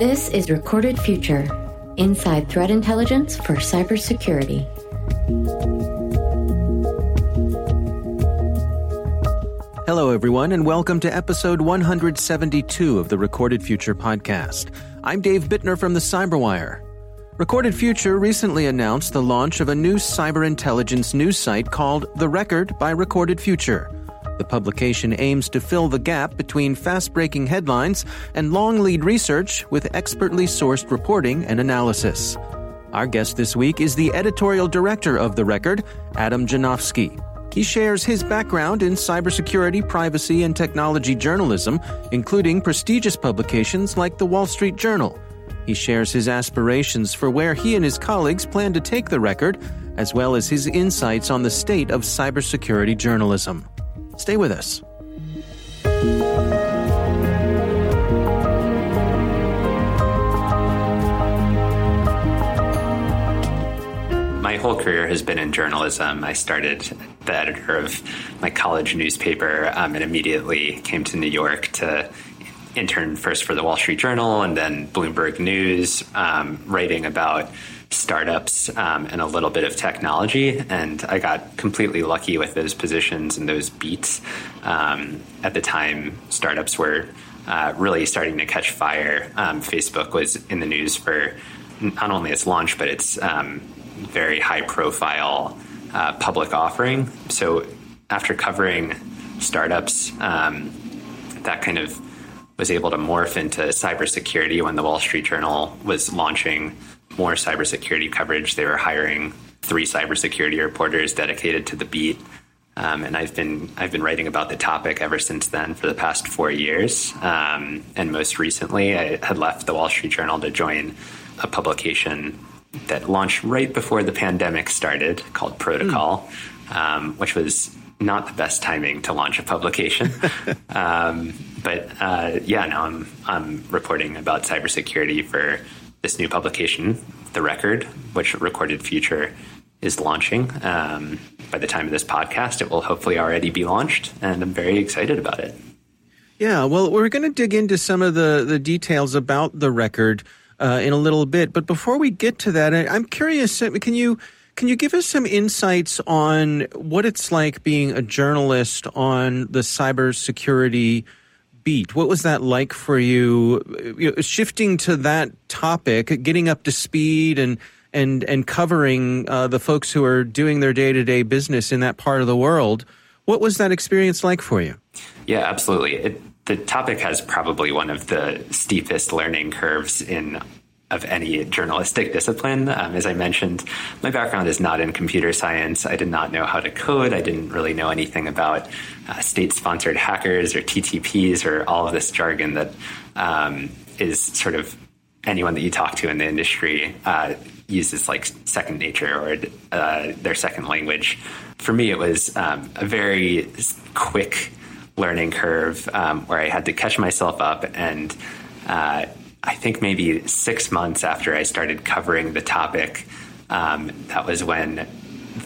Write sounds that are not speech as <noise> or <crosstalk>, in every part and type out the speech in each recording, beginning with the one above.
This is Recorded Future Inside Threat Intelligence for Cybersecurity. Hello, everyone, and welcome to episode 172 of the Recorded Future podcast. I'm Dave Bittner from the Cyberwire. Recorded Future recently announced the launch of a new cyber intelligence news site called The Record by Recorded Future. The publication aims to fill the gap between fast breaking headlines and long lead research with expertly sourced reporting and analysis. Our guest this week is the editorial director of The Record, Adam Janofsky. He shares his background in cybersecurity, privacy, and technology journalism, including prestigious publications like the Wall Street Journal. He shares his aspirations for where he and his colleagues plan to take the record, as well as his insights on the state of cybersecurity journalism. Stay with us. my whole career has been in journalism. I started the editor of my college newspaper um, and immediately came to New York to intern first for the Wall Street Journal and then Bloomberg News, um, writing about startups um, and a little bit of technology. And I got completely lucky with those positions and those beats. Um, at the time, startups were uh, really starting to catch fire. Um, Facebook was in the news for not only its launch, but its um, very high profile uh, public offering. So after covering startups, um, that kind of was able to morph into cybersecurity when the Wall Street Journal was launching more cybersecurity coverage. They were hiring three cybersecurity reporters dedicated to the beat. Um, and I've been I've been writing about the topic ever since then for the past four years. Um, and most recently, I had left the Wall Street Journal to join a publication that launched right before the pandemic started called Protocol, mm. um, which was not the best timing to launch a publication. <laughs> um, but uh, yeah, now I'm I'm reporting about cybersecurity for this new publication, The Record, which Recorded Future is launching. Um, by the time of this podcast, it will hopefully already be launched, and I'm very excited about it. Yeah, well, we're going to dig into some of the the details about the record uh, in a little bit. But before we get to that, I'm curious. Uh, can you can you give us some insights on what it's like being a journalist on the cybersecurity beat? What was that like for you? shifting to that topic, getting up to speed, and and and covering uh, the folks who are doing their day to day business in that part of the world. What was that experience like for you? Yeah, absolutely. It, the topic has probably one of the steepest learning curves in of any journalistic discipline. Um, as I mentioned, my background is not in computer science. I did not know how to code. I didn't really know anything about uh, state sponsored hackers or TTPs or all of this jargon that um, is sort of anyone that you talk to in the industry uh, uses like second nature or uh, their second language. For me, it was um, a very quick learning curve um, where I had to catch myself up. And uh, I think maybe six months after I started covering the topic, um, that was when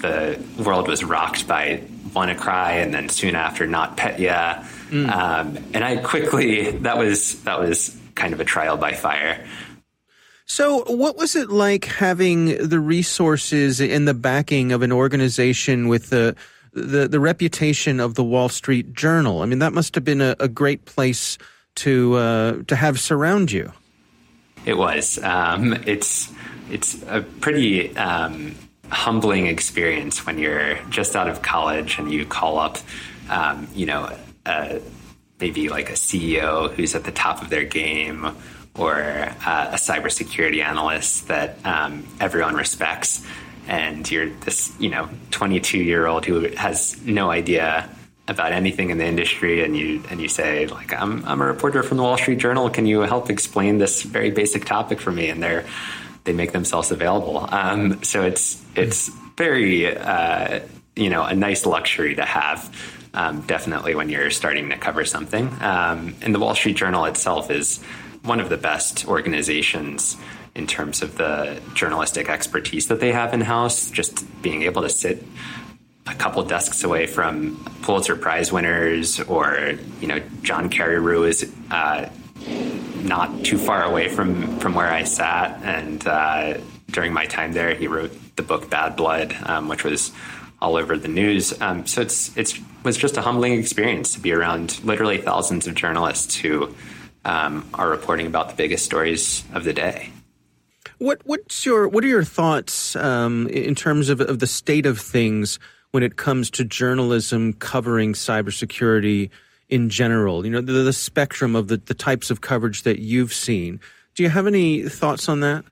the world was rocked by WannaCry, and then soon after NotPetya. Mm. Um, and I quickly that was that was kind of a trial by fire. So, what was it like having the resources and the backing of an organization with the the, the reputation of the Wall Street Journal. I mean, that must have been a, a great place to uh, to have surround you. It was. Um, it's it's a pretty um, humbling experience when you're just out of college and you call up, um, you know, uh, maybe like a CEO who's at the top of their game or uh, a cybersecurity analyst that um, everyone respects and you're this you know 22 year old who has no idea about anything in the industry and you and you say like I'm I'm a reporter from the Wall Street Journal. Can you help explain this very basic topic for me? And they're they make themselves available. Um, so it's it's very uh, you know a nice luxury to have um, definitely when you're starting to cover something. Um, and the Wall Street Journal itself is one of the best organizations in terms of the journalistic expertise that they have in house, just being able to sit a couple desks away from Pulitzer Prize winners or, you know, John Carreyrou is uh, not too far away from from where I sat, and uh, during my time there, he wrote the book Bad Blood, um, which was all over the news. Um, so it's it's was just a humbling experience to be around literally thousands of journalists who um, are reporting about the biggest stories of the day. What what's your what are your thoughts um, in terms of, of the state of things when it comes to journalism covering cybersecurity in general? You know, the, the spectrum of the, the types of coverage that you've seen. Do you have any thoughts on that?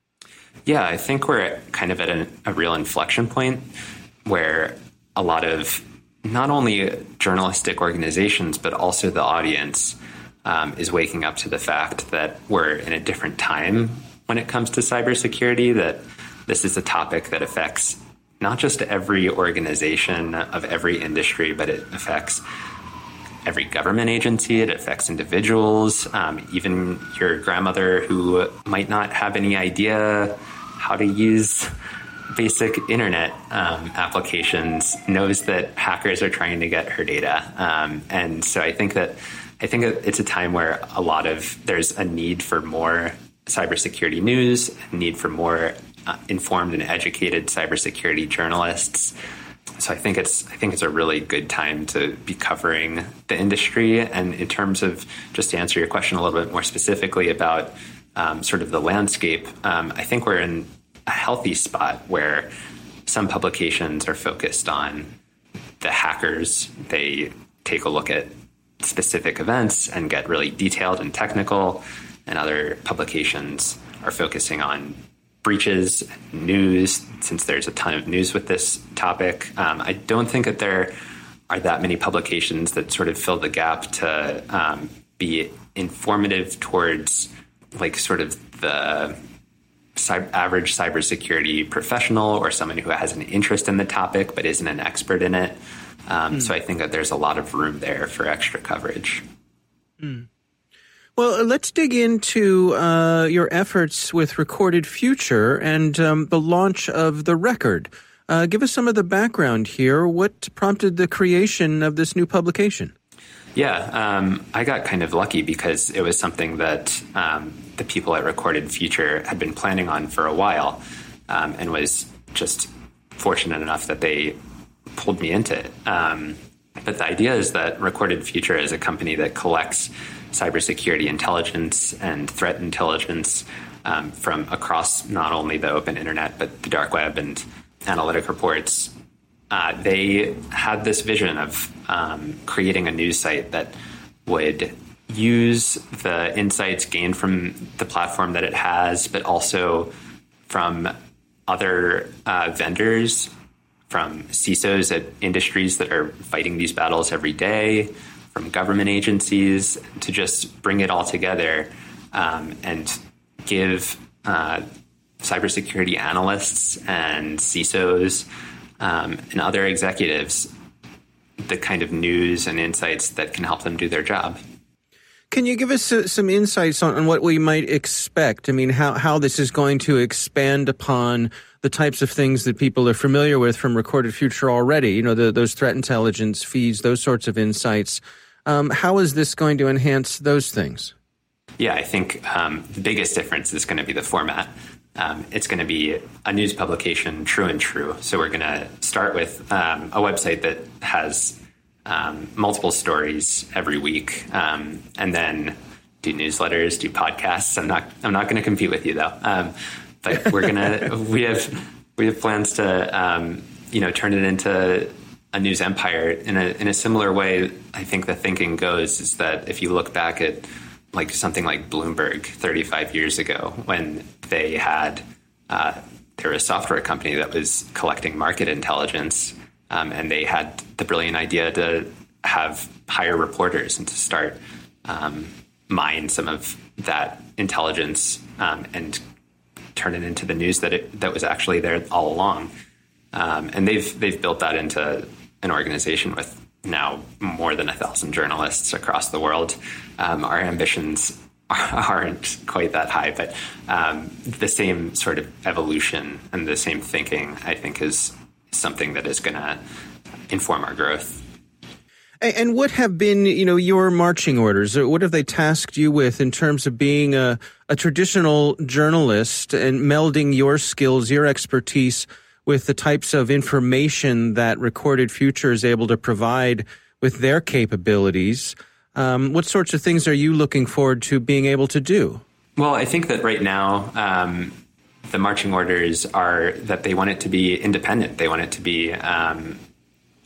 Yeah, I think we're kind of at a, a real inflection point where a lot of not only journalistic organizations, but also the audience um, is waking up to the fact that we're in a different time when it comes to cybersecurity, that this is a topic that affects not just every organization of every industry, but it affects every government agency, it affects individuals, um, even your grandmother who might not have any idea how to use basic internet um, applitions knows that hackers are trying to get her data. Um, and so I think that I think it's a time where a lot of there's a need for more cybersecurity news, a need for more informed and educated cybersecurity journalists. So I think it's I think it's a really good time to be covering the industry. And in terms of just to answer your question a little bit more specifically about um, sort of the landscape, um, I think we're in a healthy spot where some publications are focused on the hackers. They take a look at specific events and get really detailed and technical, and other publications are focusing on breaches, news, since there's a ton of news with this topic. Um, I don't think that there are that many publications that sort of fill the gap to um, be informative towards like sort of the average cybersecurity professional or someone who has an interest in the topic but isn't an expert in it. Um, mm. So I think that there's a lot of room there for extra coverage. Mm. Well, let's dig into uh, your efforts with Recorded Future and um, the launch of the record. Uh, give us some of the background here. What prompted the creation of this new publication? Yeah, um, I got kind of lucky because it was something that um, the people at Recorded Future had been planning on for a while um, and was just fortunate enough that they pulled me into it. Um, but the idea is that Recorded Future is a company that collects cybersecurity intelligence and threat intelligence um, from across not only the open internet, but the dark web and analytic reports. Uh, they had this vision of um, creating a news site that would use the insights gained from the platform that it has, but also from other uh, vendors from CISOs at industries that are fighting these battles every day, from government agencies, to just bring it all together um, and give uh, cybersecurity analysts and CISOs um, and other executives the kind of news and insights that can help them do their job. Can you give us some insights on, what we might expect? I mean, how, how this is going to expand upon the types of things that people are familiar with from Recorded Future already, you know, the, those threat intelligence feeds, those sorts of insights. Um, how is this going to enhance those things? Yeah, I think um, the biggest difference is going to be the format. Um, it's going to be a news publication, true and true. So we're going to start with um, a website that has um, multiple stories every week, um, and then do newsletters, do podcasts. I'm not I'm not going to compete with you though but we're gonna we have we have plans to um, you know turn it into a news empire in a in a similar way. I think the thinking goes is that if you look back at like something like Bloomberg 35 years ago when they had uh, they were a software company that was collecting market intelligence um, and they had the brilliant idea to have hire reporters and to start um, mine some of that intelligence um, and turn it into the news that it that was actually there all along. Um, and they've they've built that into an organization with now more than a thousand journalists across the world. Um, our ambitions <laughs> aren't quite that high, but um, the same sort of evolution and the same thinking, I think, is something that is going to inform our growth. And what have been, you know, your marching orders? What have they tasked you with in terms of being a, a traditional journalist and melding your skills, your expertise with the types of information that Recorded Future is able to provide with their capabilities? Um, what sorts of things are you looking forward to being able to do? Well, I think that right now, um, the marching orders are that they want it to be independent. They want it to be um,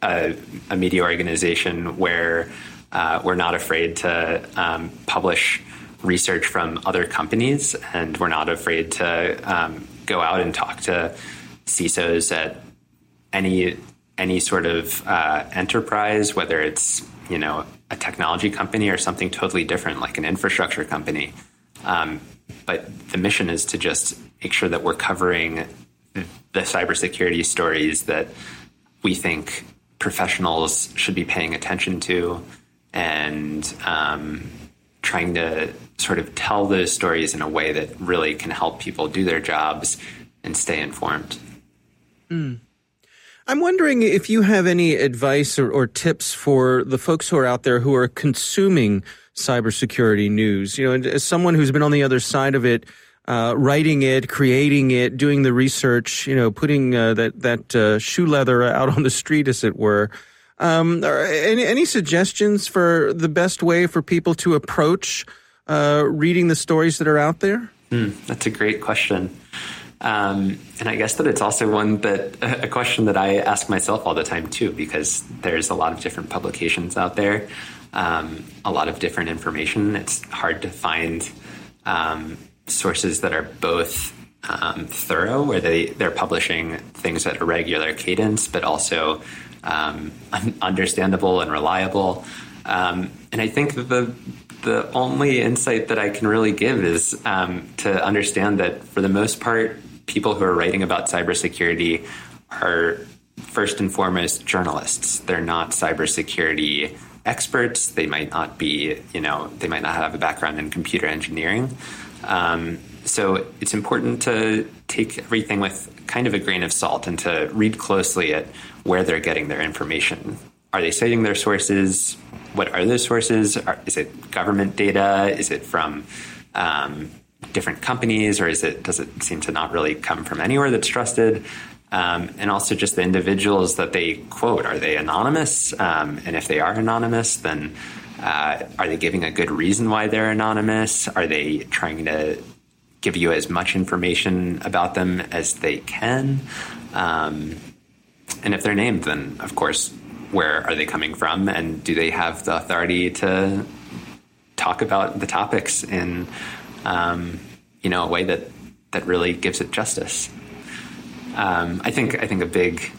a, a, media organization where uh, we're not afraid to um, publish research from other companies, and we're not afraid to um, go out and talk to CISOs at any any sort of uh, enterprise, whether it's you know a technology company or something totally different, like an infrastructure company. Um, but the mission is to just make sure that we're covering the cybersecurity stories that we think professionals should be paying attention to and um, trying to sort of tell those stories in a way that really can help people do their jobs and stay informed. Mm. I'm wondering if you have any advice or, or, tips for the folks who are out there who are consuming cybersecurity news. You know, as someone who's been on the other side of it, uh, writing it, creating it, doing the research, you know, putting uh, that that uh, shoe leather out on the street, as it were. Um, any, any, suggestions for the best way for people to approach uh, reading the stories that are out there? Mm, that's a great question. Um, and I guess that it's also one that <laughs> a question that I ask myself all the time too, because there's a lot of different publications out there, um, a lot of different information. It's hard to find um, sources that are both um, thorough, where they they're publishing things at a regular cadence, but also um, understandable and reliable. Um, and I think the the only insight that I can really give is um, to understand that for the most part, people who are writing about cybersecurity are first and foremost journalists. They're not cybersecurity experts. They might not be, you know, they might not have a background in computer engineering. Um, so it's important to take everything with kind of a grain of salt and to read closely at where they're getting their information. Are they citing their sources? What are those sources? Are, is it government data? Is it from um, different companies, or is it does it seem to not really come from anywhere that's trusted? Um, and also just the individuals that they quote. Are they anonymous? Um, and if they are anonymous, then uh, are they giving a good reason why they're anonymous? Are they trying to give you as much information about them as they can? Um, and if they're named, then of course, where are they coming from? And do they have the authority to talk about the topics in, um, you know, a way that, that really gives it justice? Um, I think I think a big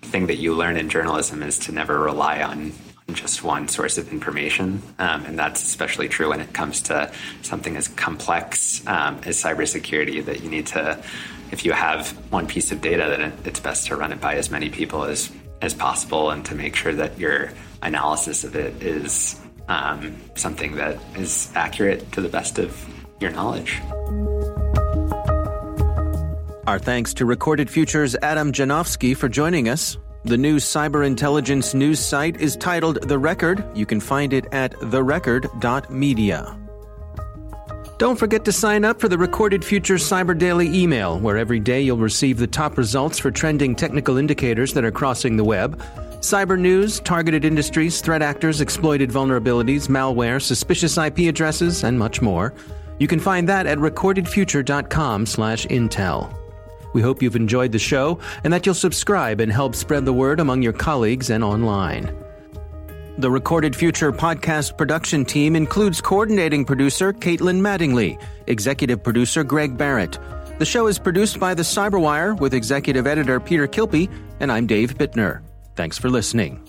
thing that you learn in journalism is to never rely on just one source of information. Um, and that's especially true when it comes to something as complex um, as cybersecurity that you need to, if you have one piece of data, then it's best to run it by as many people as, as possible and to make sure that your analysis of it is um, something that is accurate to the best of your knowledge. Our thanks to Recorded Future's Adam Janofsky for joining us. The new cyber intelligence news site is titled The Record. You can find it at therecord.media. Don't forget to sign up for the Recorded Future Cyber Daily email, where every day you'll receive the top results for trending technical indicators that are crossing the web. Cyber news, targeted industries, threat actors, exploited vulnerabilities, malware, suspicious IP addresses, and much more. You can find that at recordedfuture.com/intel. We hope you've enjoyed the show and that you'll subscribe and help spread the word among your colleagues and online. The Recorded Future podcast production team includes coordinating producer Caitlin Mattingly, executive producer Greg Barrett. The show is produced by The Cyberwire with executive editor Peter Kilpe, and I'm Dave Bittner. Thanks for listening.